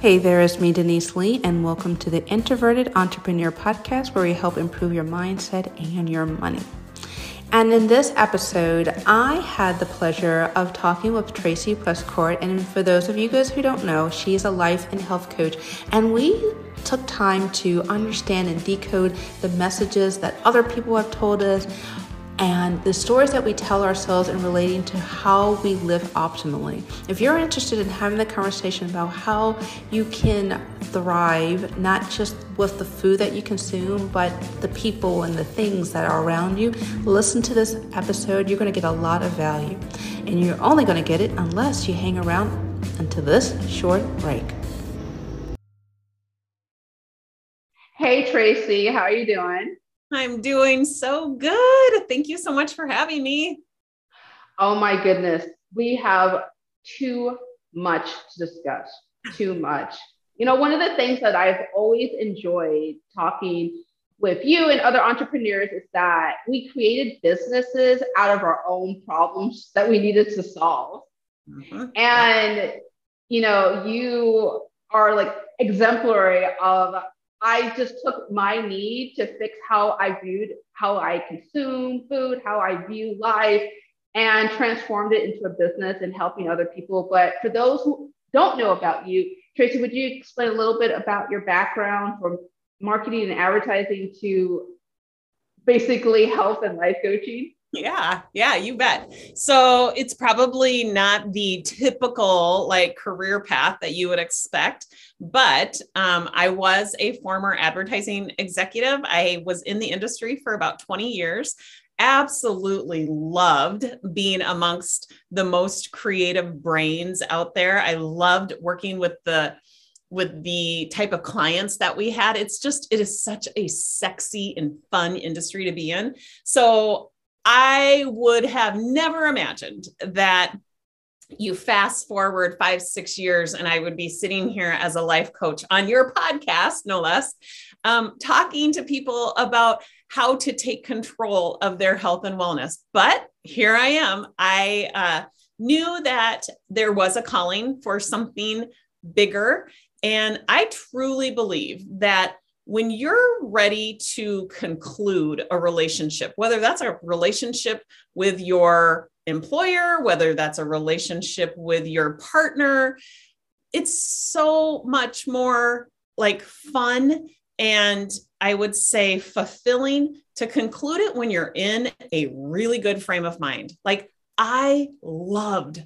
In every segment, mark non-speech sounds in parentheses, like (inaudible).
Hey there, it's me, Denise Lee, and welcome to the Introverted Entrepreneur Podcast, where we help improve your mindset and your money. And in this episode, I had the pleasure of talking with Tracy Pleschourt. And for those of you guys who don't know, she's a life and health coach. And we took time to understand and decode the messages that other people have told us and the stories that we tell ourselves in relating to how we live optimally. If you're interested in having the conversation about how you can thrive, not just with the food that you consume, but the people and the things that are around you, listen to this episode. You're going to get a lot of value. And you're only going to get it unless you hang around until this short break. Hey, Tracy, how are you doing? I'm doing so good. Thank you so much for having me. Oh my goodness. We have too much to discuss. Too much. You know, one of the things that I've always enjoyed talking with you and other entrepreneurs is that we created businesses out of our own problems that we needed to solve. Mm-hmm. And, you know, you are like exemplary of I just took my need to fix how I viewed how I consume food, how I view life, and transformed it into a business and helping other people. But for those who don't know about you, Tracy, would you explain a little bit about your background from marketing and advertising to basically health and life coaching? Yeah, yeah, you bet. So it's probably not the typical like career path that you would expect, but um, I was a former advertising executive. I was in the industry for about 20 years. Absolutely loved being amongst the most creative brains out there. I loved working with the with the type of clients that we had it's just it is such a sexy and fun industry to be in so I would have never imagined that you fast forward five, six years, and I would be sitting here as a life coach on your podcast, no less, um, talking to people about how to take control of their health and wellness. But here I am. I uh, knew that there was a calling for something bigger. And I truly believe that when you're ready to conclude a relationship, whether that's a relationship with your employer, whether that's a relationship with your partner, it's so much more like fun and I would say fulfilling to conclude it when you're in a really good frame of mind. Like I loved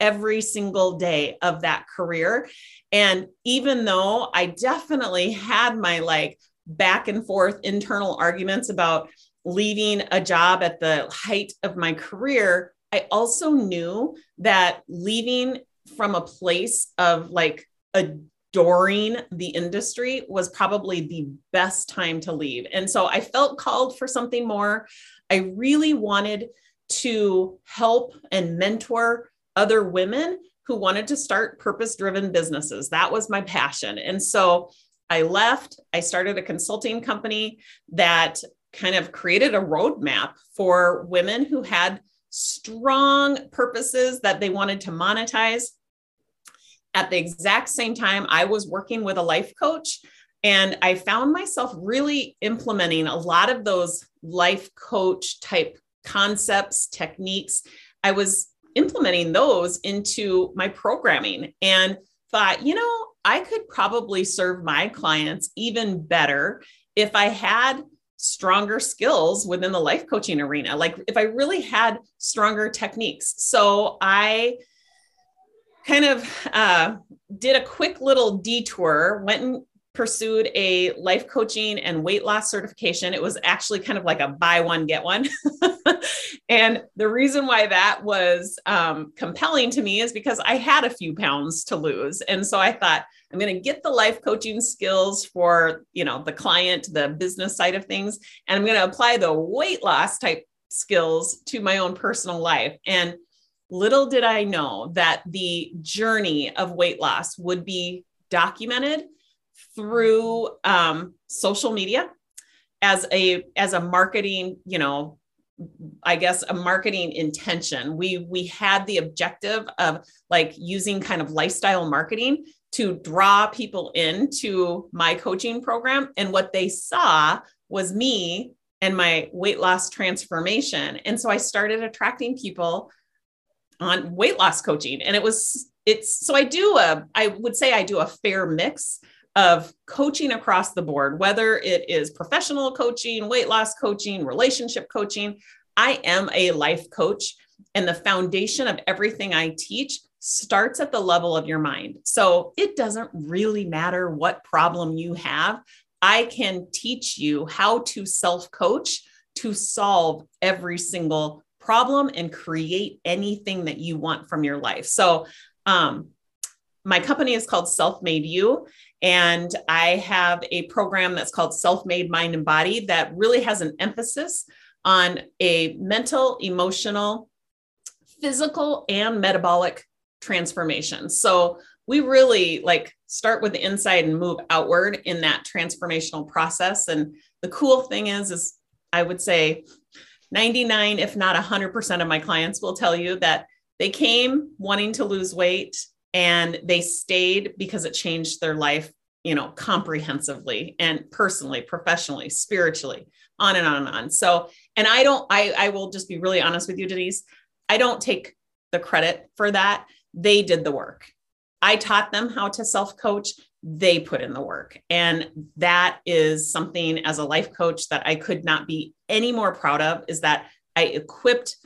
every single day of that career. And even though I definitely had my like back and forth internal arguments about leaving a job at the height of my career, I also knew that leaving from a place of like adoring the industry was probably the best time to leave. And so I felt called for something more. I really wanted to help and mentor other women who wanted to start purpose driven businesses. That was my passion. And so I left, I started a consulting company that kind of created a roadmap for women who had strong purposes that they wanted to monetize. At the exact same time, I was working with a life coach. And I found myself really implementing a lot of those life coach type concepts, techniques. I was implementing those into my programming and thought, you know, I could probably serve my clients even better if I had stronger skills within the life coaching arena. Like if I really had stronger techniques. So I kind of uh, did a quick little detour, went and pursued a life coaching and weight loss certification. It was actually kind of like a buy one, get one. (laughs) and the reason why that was um, compelling to me is because I had a few pounds to lose. And so I thought, I'm going to get the life coaching skills for, you know, the client, the business side of things, and I'm going to apply the weight loss type skills to my own personal life. And little did I know that the journey of weight loss would be documented through um, social media as a as a marketing you know I guess a marketing intention. We we had the objective of like using kind of lifestyle marketing to draw people into my coaching program and what they saw was me and my weight loss transformation. And so I started attracting people on weight loss coaching and it was it's so I do a I would say I do a fair mix of coaching across the board, whether it is professional coaching, weight loss coaching, relationship coaching. I am a life coach, and the foundation of everything I teach starts at the level of your mind. So it doesn't really matter what problem you have. I can teach you how to self coach to solve every single problem and create anything that you want from your life. So, um, my company is called Self Made You, and I have a program that's called Self Made Mind and Body that really has an emphasis on a mental, emotional, physical, and metabolic transformation. So we really like start with the inside and move outward in that transformational process. And the cool thing is, is I would say 99, if not 100% of my clients will tell you that they came wanting to lose weight and they stayed because it changed their life you know comprehensively and personally professionally spiritually on and on and on. So and i don't i i will just be really honest with you denise. I don't take the credit for that. They did the work. I taught them how to self coach they put in the work. And that is something as a life coach that i could not be any more proud of is that i equipped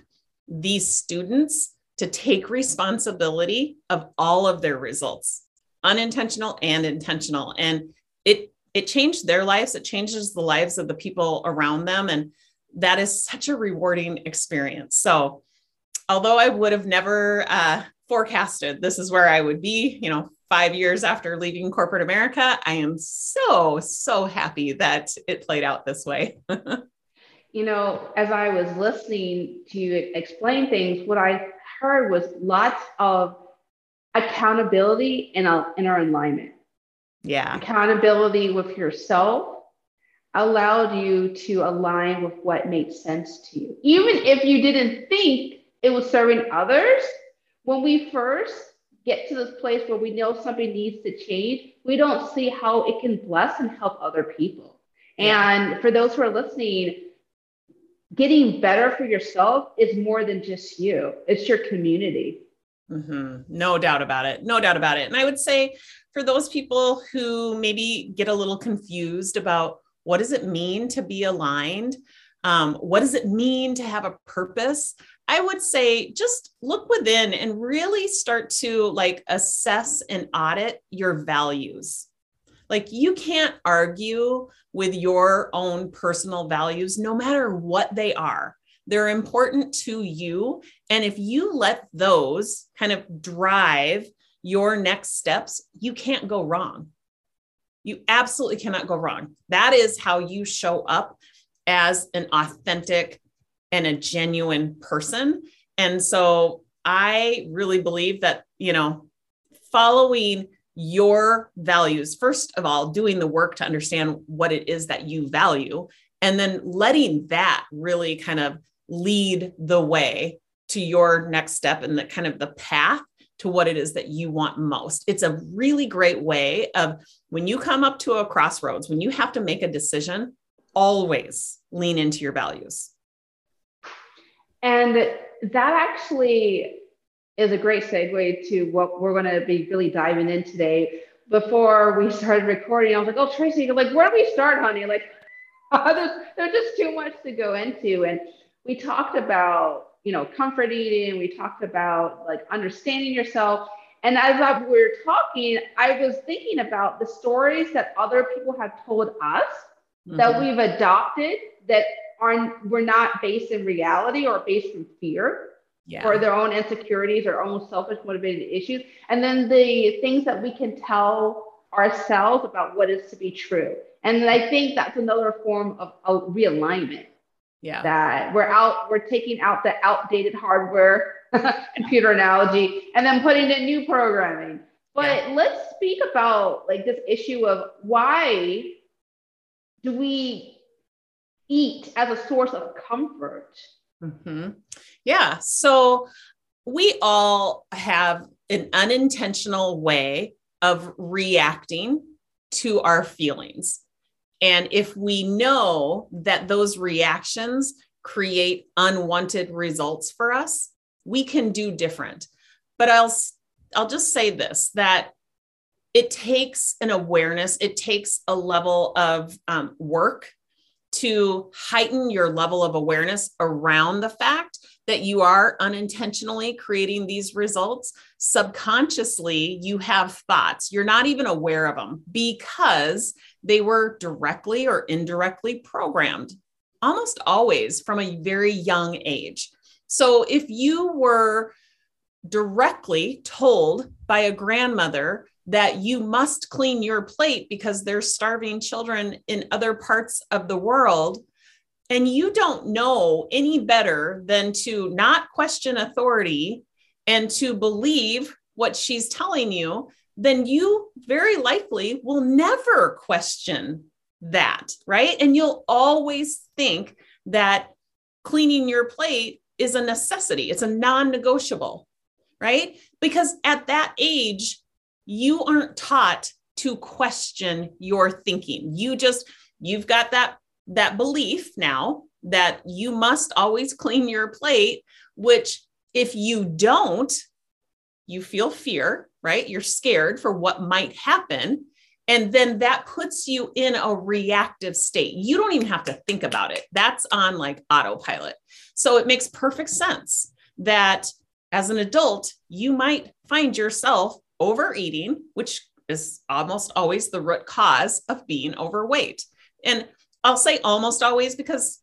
these students to take responsibility of all of their results, unintentional and intentional. And it it changed their lives, it changes the lives of the people around them. And that is such a rewarding experience. So although I would have never uh, forecasted this is where I would be, you know, five years after leaving corporate America, I am so, so happy that it played out this way. (laughs) you know, as I was listening to you explain things, what I heard was lots of accountability and, in our alignment. Yeah. Accountability with yourself allowed you to align with what made sense to you. Even if you didn't think it was serving others, when we first get to this place where we know something needs to change, we don't see how it can bless and help other people. Yeah. And for those who are listening, getting better for yourself is more than just you, it's your community. Mm-hmm. No doubt about it. No doubt about it. And I would say for those people who maybe get a little confused about what does it mean to be aligned? Um, what does it mean to have a purpose? I would say just look within and really start to like assess and audit your values. Like you can't argue with your own personal values, no matter what they are. They're important to you. And if you let those kind of drive your next steps, you can't go wrong. You absolutely cannot go wrong. That is how you show up as an authentic and a genuine person. And so I really believe that, you know, following your values. First of all, doing the work to understand what it is that you value, and then letting that really kind of lead the way to your next step and the kind of the path to what it is that you want most. It's a really great way of when you come up to a crossroads, when you have to make a decision, always lean into your values. And that actually is a great segue to what we're going to be really diving in today. Before we started recording, I was like, "Oh, Tracy, like, where do we start, honey? Like, (laughs) there's, there's just too much to go into." And we talked about, you know, comfort eating. We talked about like understanding yourself. And as I, we were talking, I was thinking about the stories that other people have told us mm-hmm. that we've adopted that are were not based in reality or based in fear yeah. for their own insecurities or own selfish motivated issues. And then the things that we can tell ourselves about what is to be true. And I think that's another form of, of realignment. Yeah. That we're out, we're taking out the outdated hardware (laughs) computer analogy and then putting in new programming. But yeah. let's speak about like this issue of why do we eat as a source of comfort Mm-hmm. Yeah. So we all have an unintentional way of reacting to our feelings. And if we know that those reactions create unwanted results for us, we can do different. But I'll I'll just say this that it takes an awareness, it takes a level of um, work to heighten your level of awareness around the fact that you are unintentionally creating these results. Subconsciously, you have thoughts. You're not even aware of them because they were directly or indirectly programmed, almost always from a very young age. So if you were directly told by a grandmother that you must clean your plate because there's starving children in other parts of the world. And you don't know any better than to not question authority and to believe what she's telling you, then you very likely will never question that, right? And you'll always think that cleaning your plate is a necessity, it's a non negotiable, right? Because at that age, you aren't taught to question your thinking. You just, you've got that that belief now that you must always clean your plate which if you don't you feel fear right? You're scared for what might happen. And then that puts you in a reactive state. You don't even have to think about it. That's on like autopilot. So it makes perfect sense that as an adult you might find yourself overeating, which is almost always the root cause of being overweight. And I'll say almost always because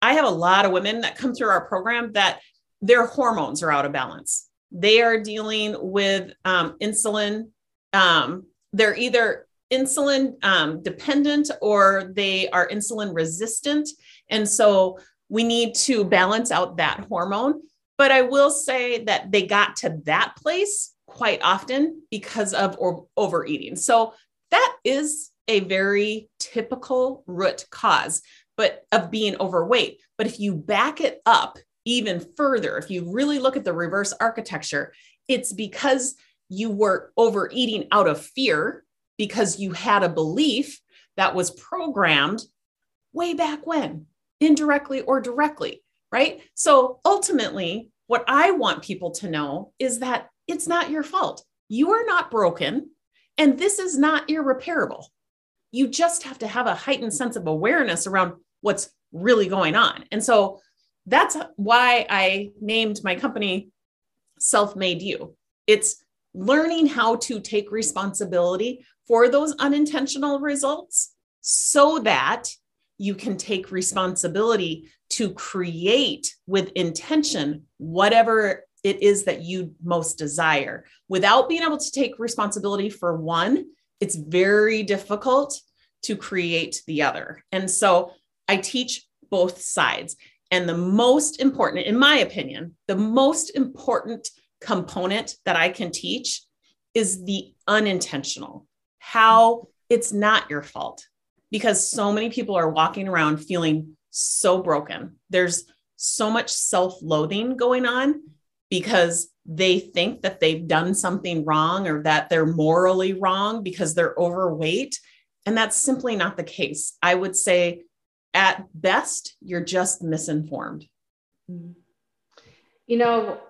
I have a lot of women that come through our program that their hormones are out of balance. They are dealing with um, insulin. Um, they're either insulin um, dependent or they are insulin resistant. And so we need to balance out that hormone. But I will say that they got to that place quite often because of or overeating. So that is a very typical root cause but of being overweight. But if you back it up even further, if you really look at the reverse architecture, it's because you were overeating out of fear because you had a belief that was programmed way back when, indirectly or directly, right? So ultimately, what I want people to know is that it's not your fault. You are not broken, and this is not irreparable. You just have to have a heightened sense of awareness around what's really going on. And so that's why I named my company Self Made You. It's learning how to take responsibility for those unintentional results so that you can take responsibility to create with intention whatever it is that you most desire. Without being able to take responsibility for one, it's very difficult to create the other. And so I teach both sides. And the most important, in my opinion, the most important component that I can teach is the unintentional, how it's not your fault. Because so many people are walking around feeling so broken. There's so much self loathing going on because they think that they've done something wrong or that they're morally wrong because they're overweight. And that's simply not the case. I would say, at best, you're just misinformed. You know,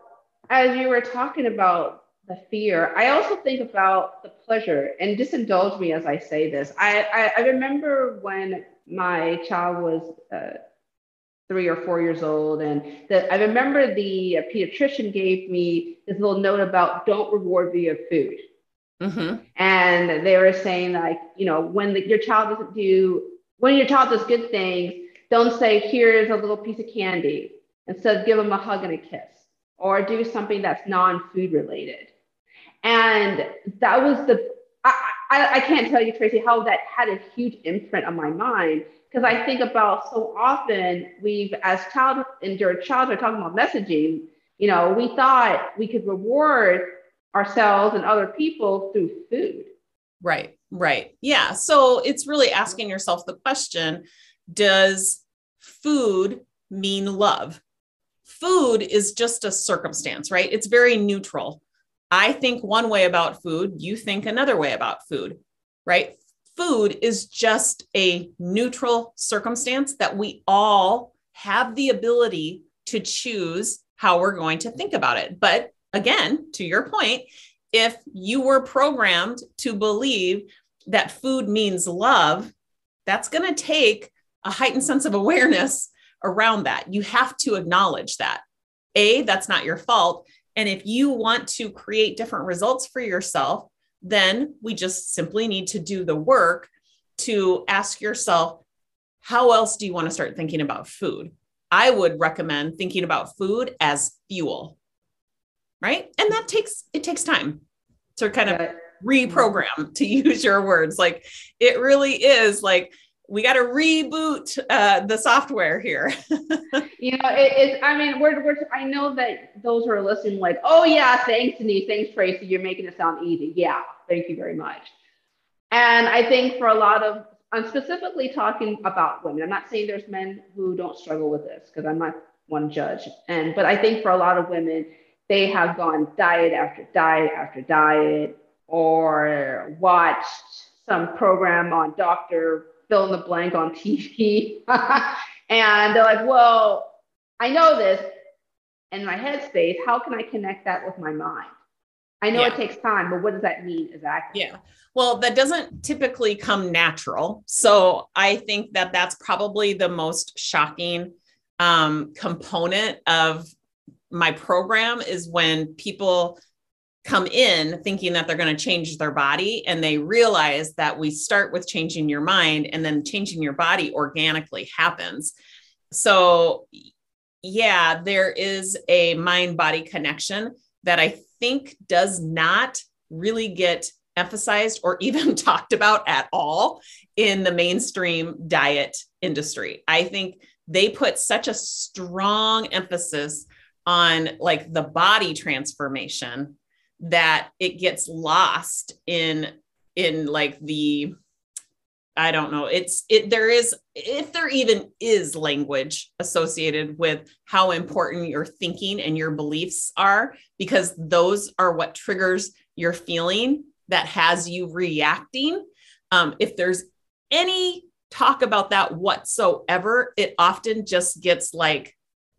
as you were talking about the fear, I also think about the pleasure and just indulge me as I say this. I, I, I remember when my child was uh, three or four years old. And the, I remember the pediatrician gave me this little note about don't reward via food. Mm-hmm. And they were saying like, you know, when the, your child doesn't do, when your child does good things, don't say, here's a little piece of candy. Instead, give them a hug and a kiss or do something that's non-food related. And that was the, I, I, can't tell you, Tracy, how that had a huge imprint on my mind because I think about so often we've, as child during childhood, talking about messaging, you know, we thought we could reward ourselves and other people through food. Right, right. Yeah. So it's really asking yourself the question Does food mean love? food is just a circumstance, right? It's very neutral. I think one way about food, you think another way about food, right? Food is just a neutral circumstance that we all have the ability to choose how we're going to think about it. But again, to your point, if you were programmed to believe that food means love, that's going to take a heightened sense of awareness around that. You have to acknowledge that. A, that's not your fault. And if you want to create different results for yourself, then we just simply need to do the work to ask yourself, how else do you want to start thinking about food? I would recommend thinking about food as fuel. Right? And that takes it takes time to kind of reprogram to (laughs) use your words. Like it really is like we got to reboot uh, the software here. (laughs) you know, it, it's, I mean, we're, we're, I know that those who are listening, like, oh, yeah, thanks, Denise. Thanks, Tracy. You're making it sound easy. Yeah, thank you very much. And I think for a lot of, I'm specifically talking about women. I'm not saying there's men who don't struggle with this because I'm not one judge. And, but I think for a lot of women, they have gone diet after diet after diet or watched some program on Dr fill in the blank on TV. (laughs) and they're like, well, I know this in my headspace. How can I connect that with my mind? I know yeah. it takes time, but what does that mean exactly? Yeah. Well, that doesn't typically come natural. So I think that that's probably the most shocking um, component of my program is when people come in thinking that they're going to change their body and they realize that we start with changing your mind and then changing your body organically happens. So yeah there is a mind body connection that i think does not really get emphasized or (laughs) even talked about at all in the mainstream diet industry. I think they put such a strong emphasis on like the body transformation that it gets lost in in like the I don't know. It's it there is if there even is language associated with how important your thinking and your beliefs are because those are what triggers your feeling that has you reacting. Um, if there's any talk about that whatsoever, it often just gets like,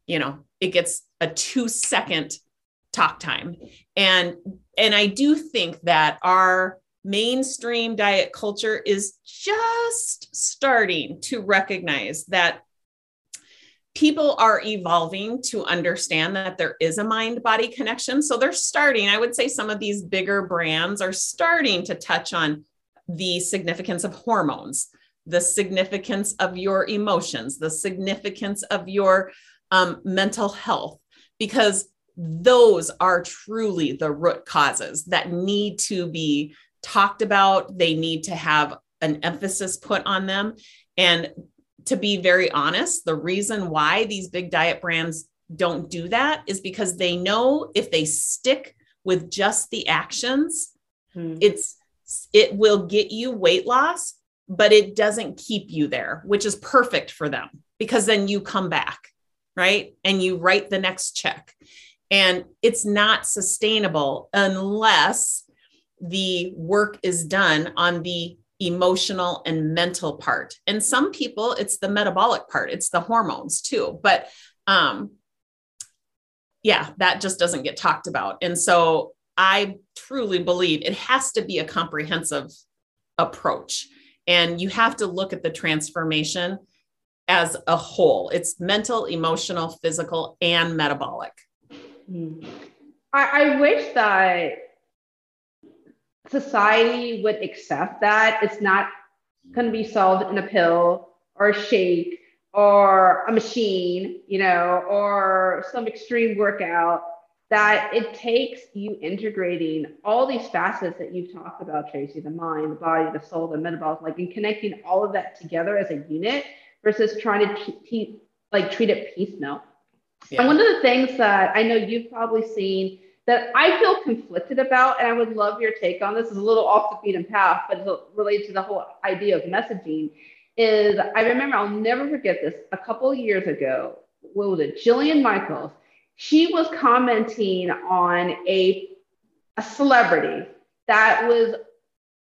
you know, it gets a two second talk time. And and i do think that our mainstream diet culture is just starting to recognize that people are evolving to understand that there is a mind body connection. So they're starting i would say some of these bigger brands are starting to touch on the significance of hormones the significance of your emotions the significance of your um, mental health because those are truly the root causes that need to be talked about. They need to have an emphasis put on them. And to be very honest, the reason why these big diet brands don't do that is because they know if they stick with just the actions, hmm. it's it will get you weight loss, but it doesn't keep you there, which is perfect for them because then you come back, right? And you write the next check. And it's not sustainable unless the work is done on the emotional and mental part. And some people, it's the metabolic part, it's the hormones too. But um, yeah, that just doesn't get talked about. And so I truly believe it has to be a comprehensive approach. And you have to look at the transformation as a whole it's mental, emotional, physical, and metabolic. Hmm. I, I wish that society would accept that it's not going to be solved in a pill or a shake or a machine, you know, or some extreme workout. That it takes you integrating all these facets that you've talked about, Tracy the mind, the body, the soul, the metabolic, like, and connecting all of that together as a unit versus trying to t- t- like treat it piecemeal. Yeah. And one of the things that I know you've probably seen that I feel conflicted about, and I would love your take on this, is a little off the beaten path, but it's related to the whole idea of messaging. Is I remember I'll never forget this. A couple of years ago, what was it? Jillian Michaels she was commenting on a, a celebrity that was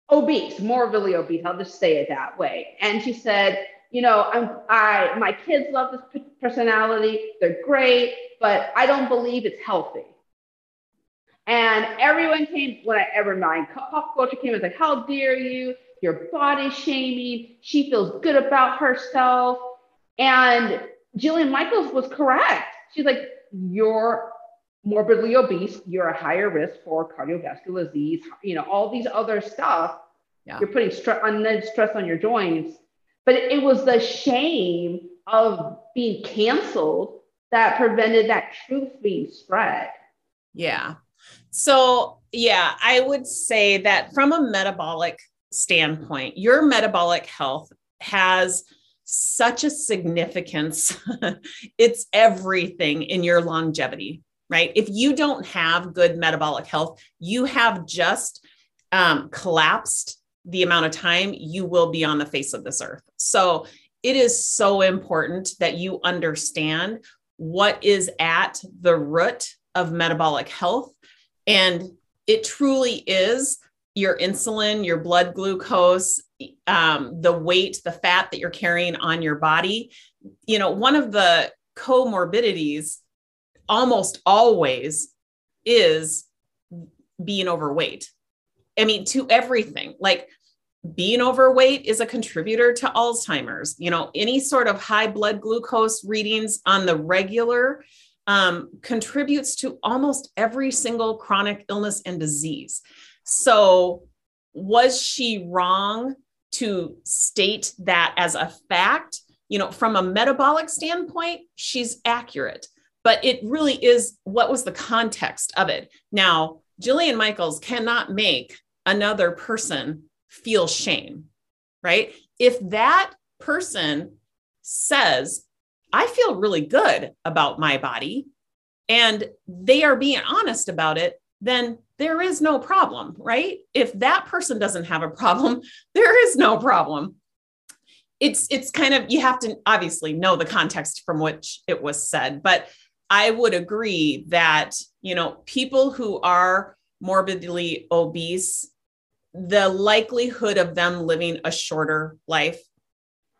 obese, morbidly obese. I'll just say it that way. And she said, you know, I'm, I, my kids love this personality. They're great, but I don't believe it's healthy. And everyone came, when I ever mind, pop culture came and was like, how dare you? You're body shaming. She feels good about herself. And Jillian Michaels was correct. She's like, you're morbidly obese, you're a higher risk for cardiovascular disease, you know, all these other stuff. Yeah. You're putting stress on stress on your joints. But it was the shame of being canceled that prevented that truth being spread. Yeah. So, yeah, I would say that from a metabolic standpoint, your metabolic health has such a significance. (laughs) it's everything in your longevity, right? If you don't have good metabolic health, you have just um, collapsed the amount of time you will be on the face of this earth. So it is so important that you understand what is at the root of metabolic health. And it truly is your insulin, your blood glucose, um, the weight, the fat that you're carrying on your body. You know, one of the comorbidities almost always is being overweight. I mean, to everything. Like being overweight is a contributor to Alzheimer's. You know, any sort of high blood glucose readings on the regular um, contributes to almost every single chronic illness and disease. So, was she wrong to state that as a fact? You know, from a metabolic standpoint, she's accurate, but it really is what was the context of it. Now, Jillian Michaels cannot make another person feel shame, right? If that person says, I feel really good about my body, and they are being honest about it, then there is no problem, right? If that person doesn't have a problem, (laughs) there is no problem. It's it's kind of you have to obviously know the context from which it was said, but I would agree that, you know, people who are morbidly obese, the likelihood of them living a shorter life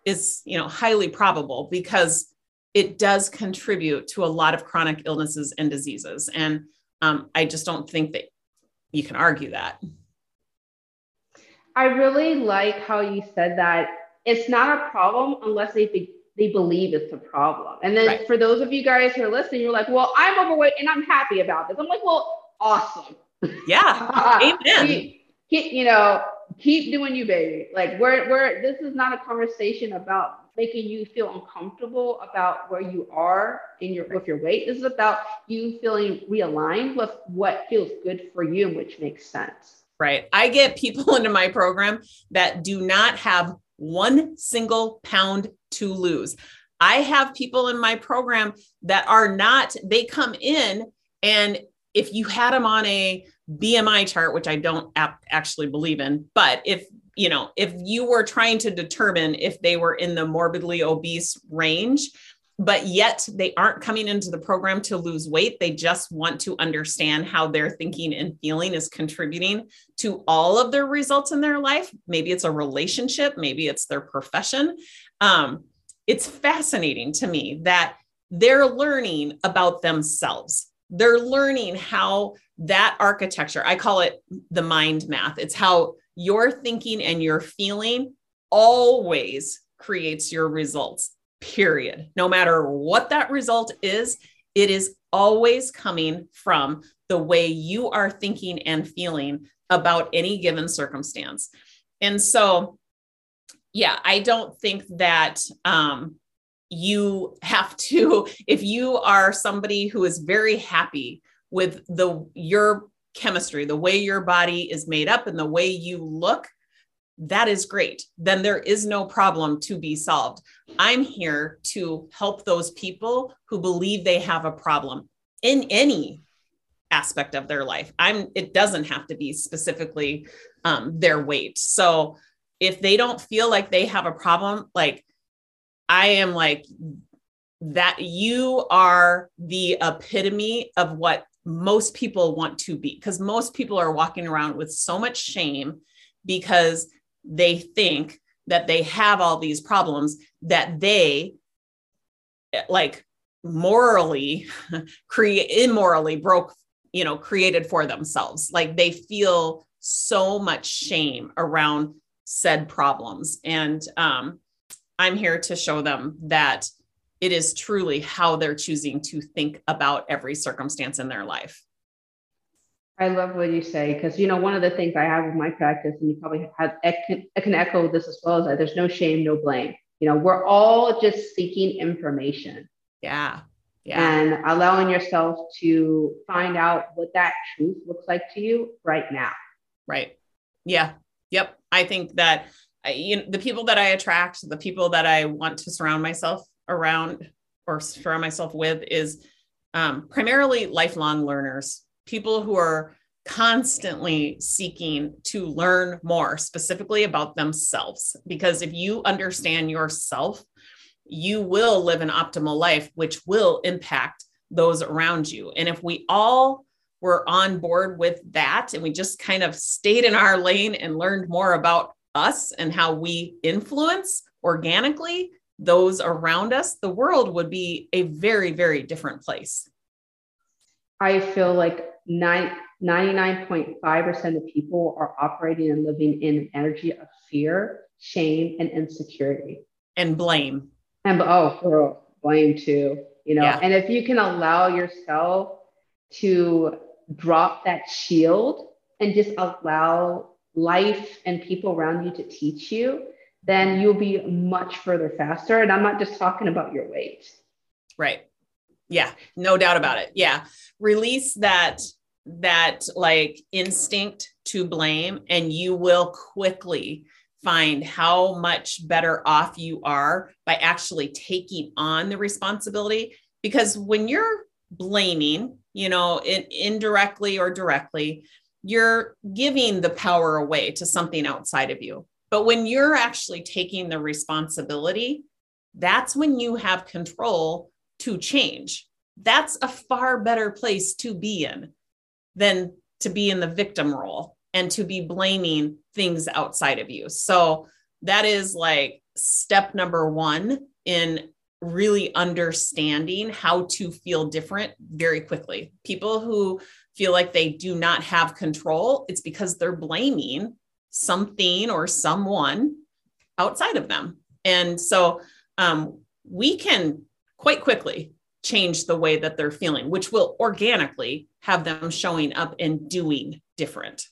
is, you know, highly probable because it does contribute to a lot of chronic illnesses and diseases. And um, I just don't think that you can argue that. I really like how you said that it's not a problem unless they be, they believe it's a problem. And then right. for those of you guys who are listening, you're like, well, I'm overweight and I'm happy about this. I'm like, well, awesome. Yeah. (laughs) Amen. keep, keep, you know, keep doing you, baby. Like we're, we're, this is not a conversation about making you feel uncomfortable about where you are in your with your weight. This is about you feeling realigned with what feels good for you and which makes sense. Right. I get people (laughs) into my program that do not have one single pound to lose. I have people in my program that are not, they come in and if you had them on a BMI chart, which I don't actually believe in, but if you know, if you were trying to determine if they were in the morbidly obese range, but yet they aren't coming into the program to lose weight. They just want to understand how their thinking and feeling is contributing to all of their results in their life. Maybe it's a relationship, maybe it's their profession. Um, it's fascinating to me that they're learning about themselves. They're learning how that architecture, I call it the mind math. It's how your thinking and your feeling always creates your results, period. No matter what that result is, it is always coming from the way you are thinking and feeling about any given circumstance. And so, yeah, I don't think that um, you have to, if you are somebody who is very happy with the your chemistry, the way your body is made up and the way you look, that is great. Then there is no problem to be solved. I'm here to help those people who believe they have a problem in any aspect of their life. I'm it doesn't have to be specifically um, their weight. So if they don't feel like they have a problem, like I am like that you are the epitome of what most people want to be because most people are walking around with so much shame because they think that they have all these problems that they like morally (laughs) create immorally broke you know created for themselves. Like they feel so much shame around said problems. And um, i'm here to show them that it is truly how they're choosing to think about every circumstance in their life. I love what you say because you know one of the things I have in my practice, and you probably have I can, I can echo this as well, is that there's no shame, no blame. You know, we're all just seeking information. Yeah. Yeah. And allowing yourself to find out what that truth looks like to you right now. Right. Yeah. Yep. I think that you know the people that I attract, the people that I want to surround myself around or surround myself with is um, primarily lifelong learners, people who are constantly seeking to learn more specifically about themselves. Because if you understand yourself, you will live an optimal life, which will impact those around you. And if we all were on board with that and we just kind of stayed in our lane and learned more about us and how we influence organically, those around us, the world would be a very, very different place. I feel like 99.5% of people are operating and living in an energy of fear, shame, and insecurity. And blame. And oh, girl, blame too. You know, yeah. and if you can allow yourself to drop that shield and just allow life and people around you to teach you, then you'll be much further faster. And I'm not just talking about your weight. Right. Yeah, no doubt about it. Yeah. Release that that like instinct to blame and you will quickly find how much better off you are by actually taking on the responsibility because when you're blaming you know in, indirectly or directly you're giving the power away to something outside of you but when you're actually taking the responsibility, that's when you have control to change. That's a far better place to be in than to be in the victim role and to be blaming things outside of you. So that is like step number one in really understanding how to feel different very quickly. People who feel like they do not have control, it's because they're blaming something or someone outside of them. And so um, we can quite quickly change the way that they're feeling, which will organically have them showing up and doing different.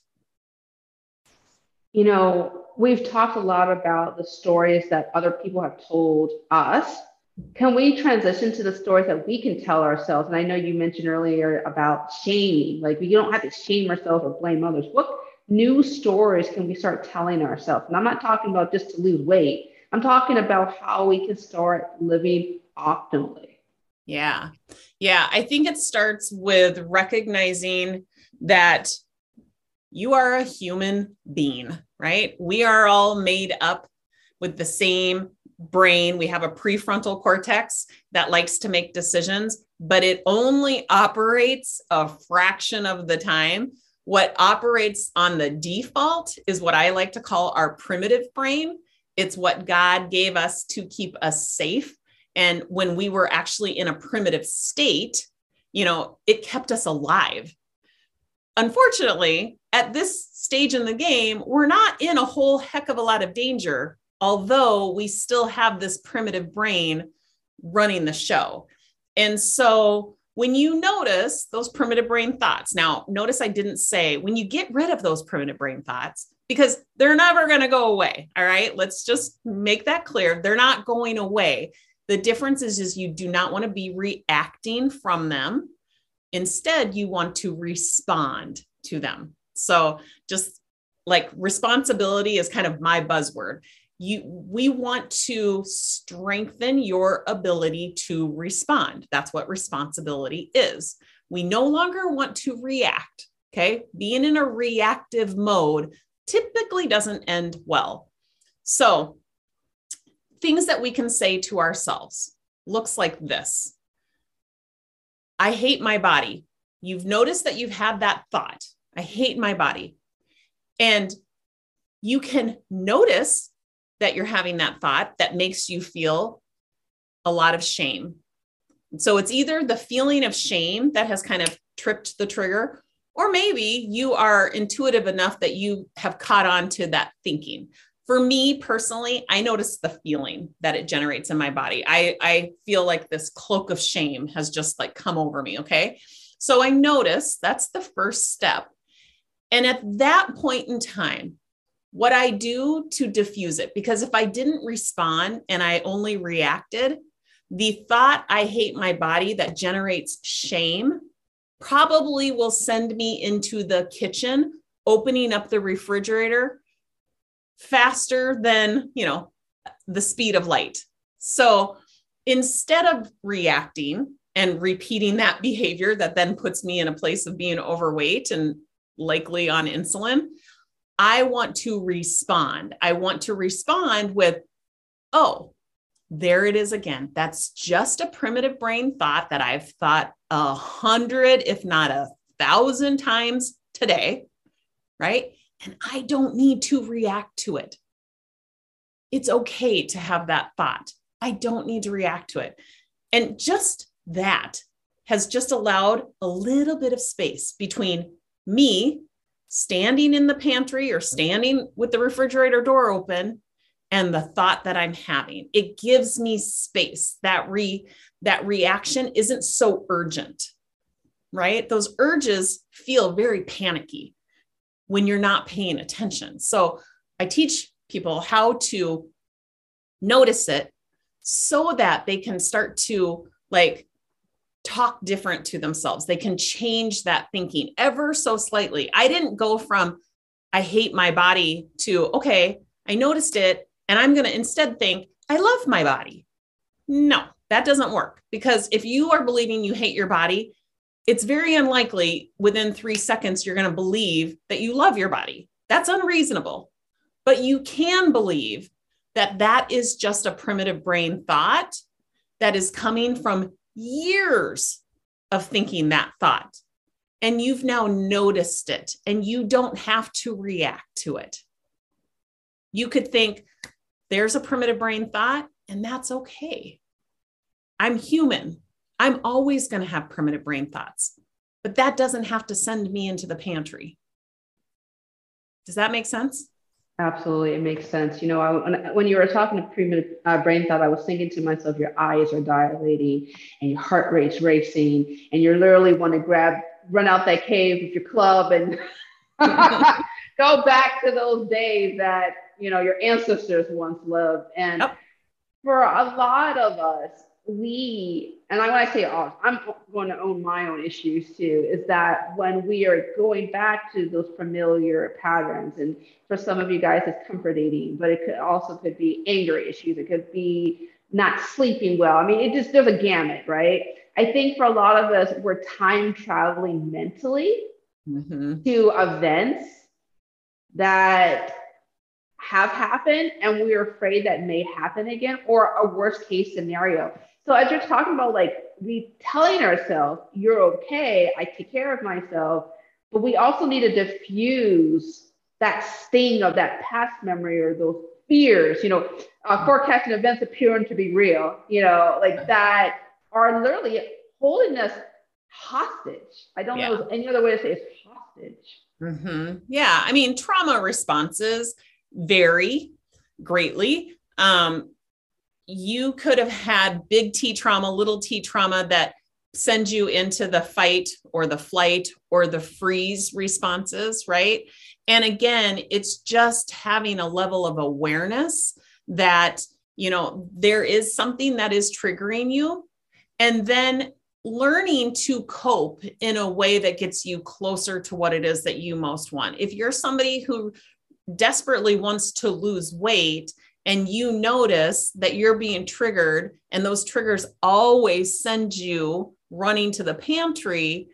You know, we've talked a lot about the stories that other people have told us. Can we transition to the stories that we can tell ourselves? And I know you mentioned earlier about shaming, like we don't have to shame ourselves or blame others. What new stories can we start telling ourselves? And I'm not talking about just to lose weight. I'm talking about how we can start living optimally. Yeah. Yeah. I think it starts with recognizing that you are a human being, right? We are all made up with the same brain. We have a prefrontal cortex that likes to make decisions, but it only operates a fraction of the time what operates on the default is what I like to call our primitive brain. It's what God gave us to keep us safe. And when we were actually in a primitive state, you know, it kept us alive. Unfortunately, at this stage in the game, we're not in a whole heck of a lot of danger, although we still have this primitive brain running the show. And so when you notice those primitive brain thoughts, now notice I didn't say when you get rid of those primitive brain thoughts, because they're never going to go away. All right. Let's just make that clear. They're not going away. The difference is, is you do not want to be reacting from them. Instead, you want to respond to them. So just like responsibility is kind of my buzzword you we want to strengthen your ability to respond that's what responsibility is we no longer want to react okay being in a reactive mode typically doesn't end well so things that we can say to ourselves looks like this I hate my body. You've noticed that you've had that thought. I hate my body. And you can notice that you're having that thought that makes you feel a lot of shame. So it's either the feeling of shame that has kind of tripped the trigger, or maybe you are intuitive enough that you have caught on to that thinking. For me personally, I notice the feeling that it generates in my body. I, I feel like this cloak of shame has just like come over me. Okay. So I notice that's the first step. And at that point in time, what I do to diffuse it, because if I didn't respond and I only reacted, the thought I hate my body that generates shame probably will send me into the kitchen, opening up the refrigerator faster than, you know, the speed of light. So instead of reacting and repeating that behavior that then puts me in a place of being overweight and likely on insulin, I want to respond. I want to respond with, oh, there it is again. That's just a primitive brain thought that I've thought a hundred, if not a thousand times today, right? And I don't need to react to it. It's okay to have that thought. I don't need to react to it. And just that has just allowed a little bit of space between me standing in the pantry or standing with the refrigerator door open and the thought that i'm having. It gives me space. That re that reaction isn't so urgent right? Those urges feel very panicky when you're not paying attention. So i teach people how to notice it so that they can start to like talk different to themselves they can change that thinking ever so slightly i didn't go from i hate my body to okay i noticed it and I'm going to instead think, I love my body. No, that doesn't work because if you are believing you hate your body, it's very unlikely within three seconds you're going to believe that you love your body. That's unreasonable. But you can believe that that is just a primitive brain thought that is coming from years of thinking that thought. And you've now noticed it and you don't have to react to it. You could think, there's a primitive brain thought, and that's okay. I'm human. I'm always going to have primitive brain thoughts, but that doesn't have to send me into the pantry. Does that make sense? Absolutely, it makes sense. You know, I, when you were talking to primitive uh, brain thought, I was thinking to myself, your eyes are dilating and your heart rate's racing, and you're literally want to grab, run out that cave with your club and (laughs) go back to those days that you know your ancestors once lived and yep. for a lot of us we and I, when i say us i'm going to own my own issues too is that when we are going back to those familiar patterns and for some of you guys it's comfort eating but it could also could be anger issues it could be not sleeping well i mean it just there's a gamut right i think for a lot of us we're time traveling mentally mm-hmm. to events that have happened and we're afraid that may happen again or a worst case scenario. So as you're talking about like we telling ourselves, you're okay, I take care of myself, but we also need to diffuse that sting of that past memory or those fears, you know, uh, forecasting events appearing to be real, you know, like that are literally holding us hostage. I don't yeah. know any other way to say it's hostage. Mm-hmm. Yeah. I mean, trauma responses vary greatly. Um, you could have had big T trauma, little t trauma that sends you into the fight or the flight or the freeze responses, right? And again, it's just having a level of awareness that, you know, there is something that is triggering you. And then learning to cope in a way that gets you closer to what it is that you most want. If you're somebody who desperately wants to lose weight and you notice that you're being triggered and those triggers always send you running to the pantry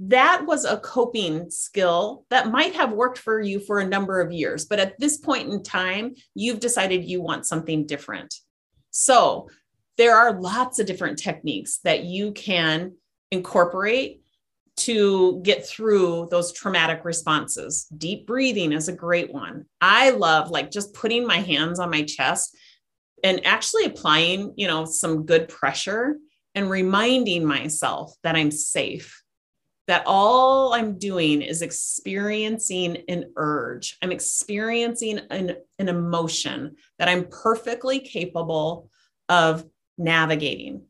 that was a coping skill that might have worked for you for a number of years but at this point in time you've decided you want something different. So there are lots of different techniques that you can incorporate to get through those traumatic responses. Deep breathing is a great one. I love like just putting my hands on my chest and actually applying, you know, some good pressure and reminding myself that I'm safe. That all I'm doing is experiencing an urge. I'm experiencing an, an emotion that I'm perfectly capable of navigating.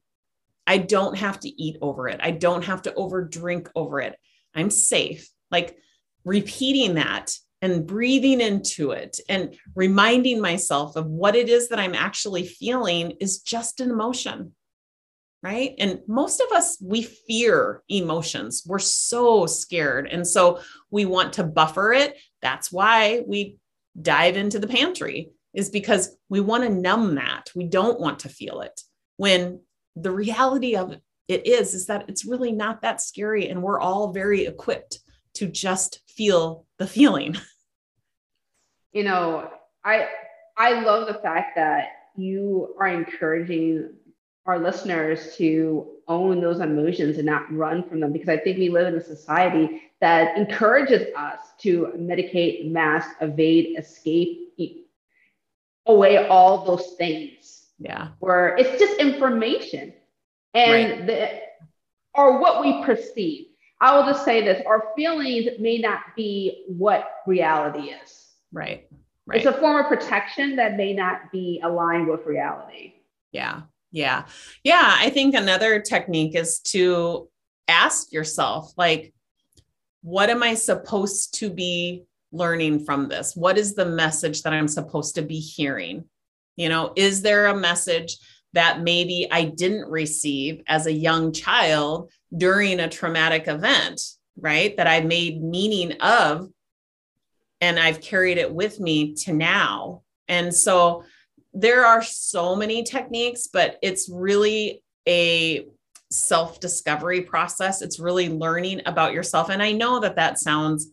I don't have to eat over it. I don't have to over drink over it. I'm safe. Like repeating that and breathing into it and reminding myself of what it is that I'm actually feeling is just an emotion. Right. And most of us, we fear emotions. We're so scared. And so we want to buffer it. That's why we dive into the pantry, is because we want to numb that. We don't want to feel it. When the reality of it is is that it's really not that scary and we're all very equipped to just feel the feeling. (laughs) You know i i love the fact that you are encouraging our listeners to own those emotions and not run from them because i think we live in a society that encourages us to medicate mask evade escape away all those things yeah where it's just information and right. the or what we perceive. I will just say this our feelings may not be what reality is. Right. Right. It's a form of protection that may not be aligned with reality. Yeah. Yeah. Yeah. I think another technique is to ask yourself, like, what am I supposed to be learning from this? What is the message that I'm supposed to be hearing? You know, is there a message that maybe I didn't receive as a young child during a traumatic event, right? That I made meaning of and I've carried it with me to now. And so there are so many techniques, but it's really a self discovery process. It's really learning about yourself. And I know that that sounds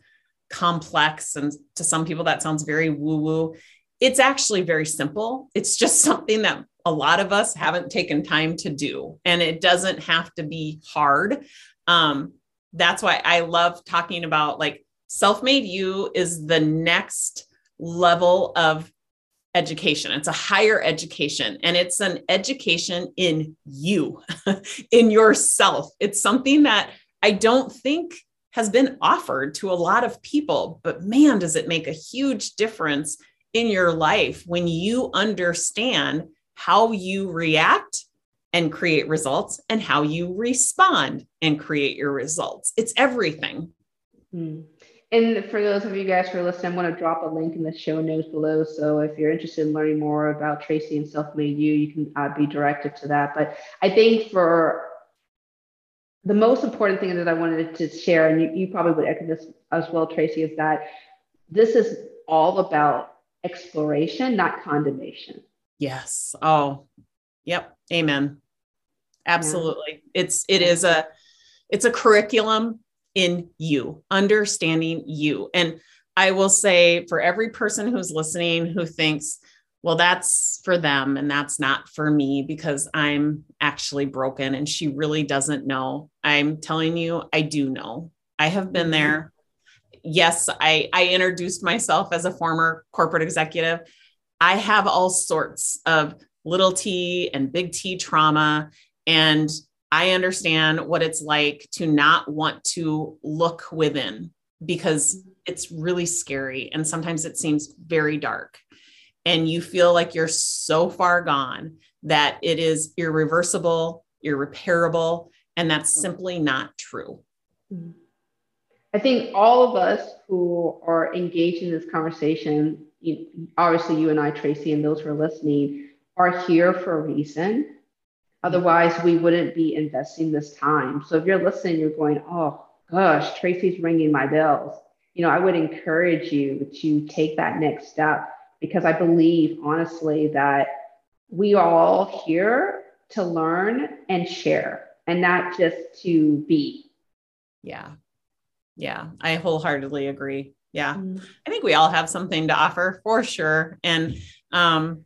complex and to some people that sounds very woo woo. It's actually very simple. It's just (laughs) something that a lot of us haven't taken time to do. And it doesn't have to be hard. Um, that's why I love talking about like self made you is the next level of education. It's a higher education and it's an education in you, (laughs) in yourself. It's something that I don't think has been offered to a lot of people, but man, does it make a huge difference in your life when you understand how you react and create results and how you respond and create your results. It's everything. Mm. And for those of you guys who are listening, I'm going to drop a link in the show notes below. So if you're interested in learning more about Tracy and Self-Made U, you can uh, be directed to that. But I think for the most important thing that I wanted to share, and you, you probably would echo this as well, Tracy, is that this is all about exploration, not condemnation. Yes. Oh, yep. Amen. Absolutely. Yeah. It's it is a it's a curriculum in you, understanding you. And I will say for every person who's listening who thinks, well, that's for them and that's not for me because I'm actually broken and she really doesn't know. I'm telling you, I do know. I have been mm-hmm. there. Yes, I, I introduced myself as a former corporate executive. I have all sorts of little t and big T trauma. And I understand what it's like to not want to look within because it's really scary. And sometimes it seems very dark. And you feel like you're so far gone that it is irreversible, irreparable. And that's mm. simply not true. Mm. I think all of us who are engaged in this conversation you, obviously you and I, Tracy, and those who are listening are here for a reason. Otherwise, we wouldn't be investing this time. So if you're listening, you're going, oh gosh, Tracy's ringing my bells. You know, I would encourage you to take that next step because I believe honestly that we are all here to learn and share and not just to be. Yeah. Yeah, I wholeheartedly agree yeah mm. i think we all have something to offer for sure and um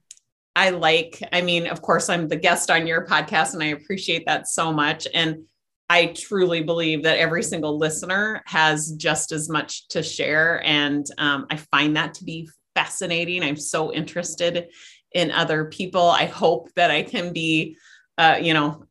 I like, I mean, of course, I'm the guest on your podcast and I appreciate that so much. And I truly believe that every single listener has just as much to share. And um, I find that to be fascinating. I'm so interested in other people. I hope that I can be, uh, you know,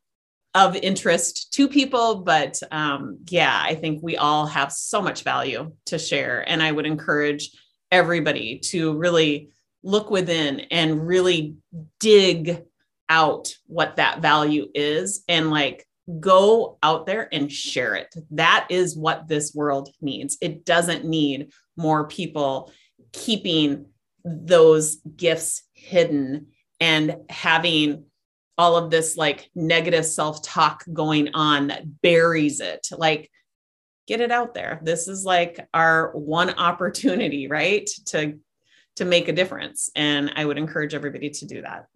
of interest to people. But um, yeah, I think we all have so much value to share. And I would encourage everybody to really look within and really dig out what that value is and like go out there and share it. That is what this world needs. It doesn't need more people keeping those gifts hidden and having all of this like negative self talk going on that buries it. Like, get it out there. This is like our one opportunity, right? To to make a difference. And I would encourage everybody to do that.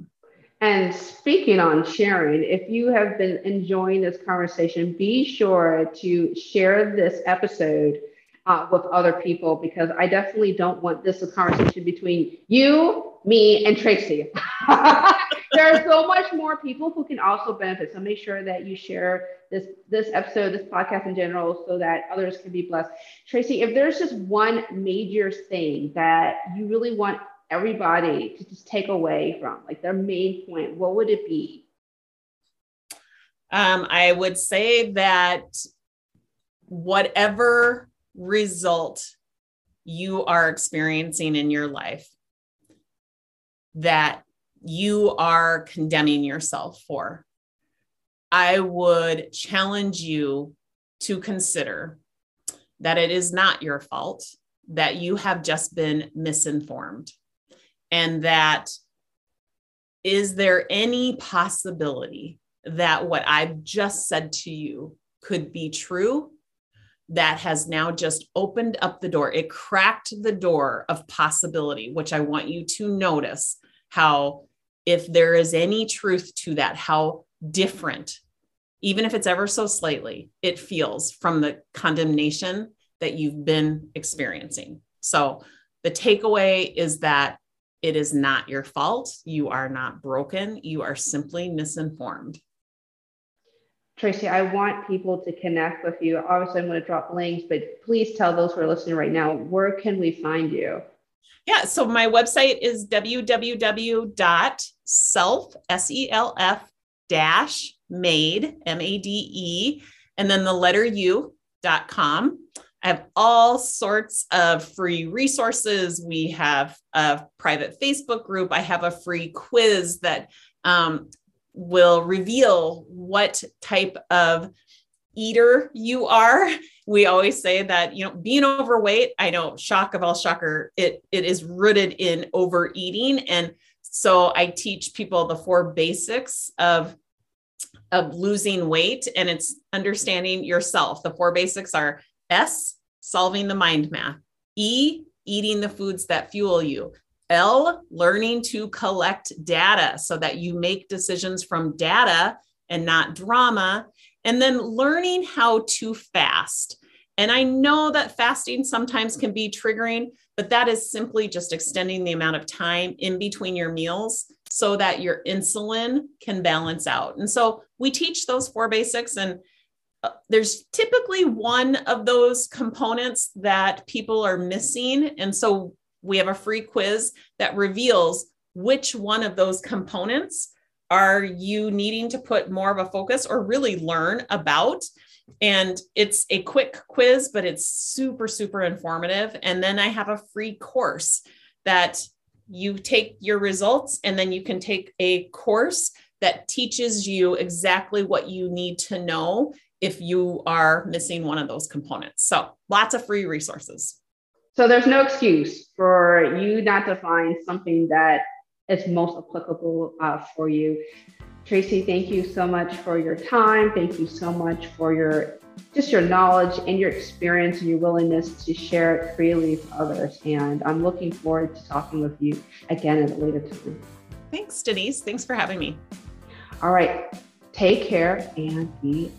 And speaking on sharing, if you have been enjoying this conversation, be sure to share this episode uh, with other people because I definitely don't want this a conversation between you, me, and Tracy. (laughs) there are so much more people who can also benefit. So make sure that you share this this episode, this podcast in general, so that others can be blessed. Tracy, if there's just one major thing that you really want everybody to just take away from, like their main point, what would it be? Um, I would say that whatever result you are experiencing in your life, that you are condemning yourself for. I would challenge you to consider that it is not your fault, that you have just been misinformed, and that is there any possibility that what I've just said to you could be true? That has now just opened up the door. It cracked the door of possibility, which I want you to notice how if there is any truth to that, how different, even if it's ever so slightly, it feels from the condemnation that you've been experiencing. So the takeaway is that it is not your fault. You are not broken. You are simply misinformed. Tracy, I want people to connect with you. Obviously, I'm going to drop links, but please tell those who are listening right now where can we find you? Yeah. So my website is www.self, S-E-L-F S E L F dash made, M-A-D-E, and then the letter U dot com. I have all sorts of free resources. We have a private Facebook group. I have a free quiz that um, will reveal what type of eater you are we always say that you know being overweight i know shock of all shocker it it is rooted in overeating and so i teach people the four basics of of losing weight and it's understanding yourself. The four basics are s solving the mind math. E eating the foods that fuel you. L learning to collect data so that you make decisions from data and not drama. And then learning how to fast. And I know that fasting sometimes can be triggering, but that is simply just extending the amount of time in between your meals so that your insulin can balance out. And so we teach those four basics, and uh, there's typically one of those components that people are missing. And so we have a free quiz that reveals which one of those components are you needing to put more of a focus or really learn about? And it's a quick quiz, but it's super, super informative. And then I have a free course that you take your results and then you can take a course that teaches you exactly what you need to know if you are missing one of those components. So lots of free resources. So there's no excuse for you not to find something that is most applicable uh, for you. Tracy, thank you so much for your time. Thank you so much for your just your knowledge and your experience and your willingness to share it freely with others. And I'm looking forward to talking with you again at a later time. Thanks, Denise. Thanks for having me. All right. Take care and be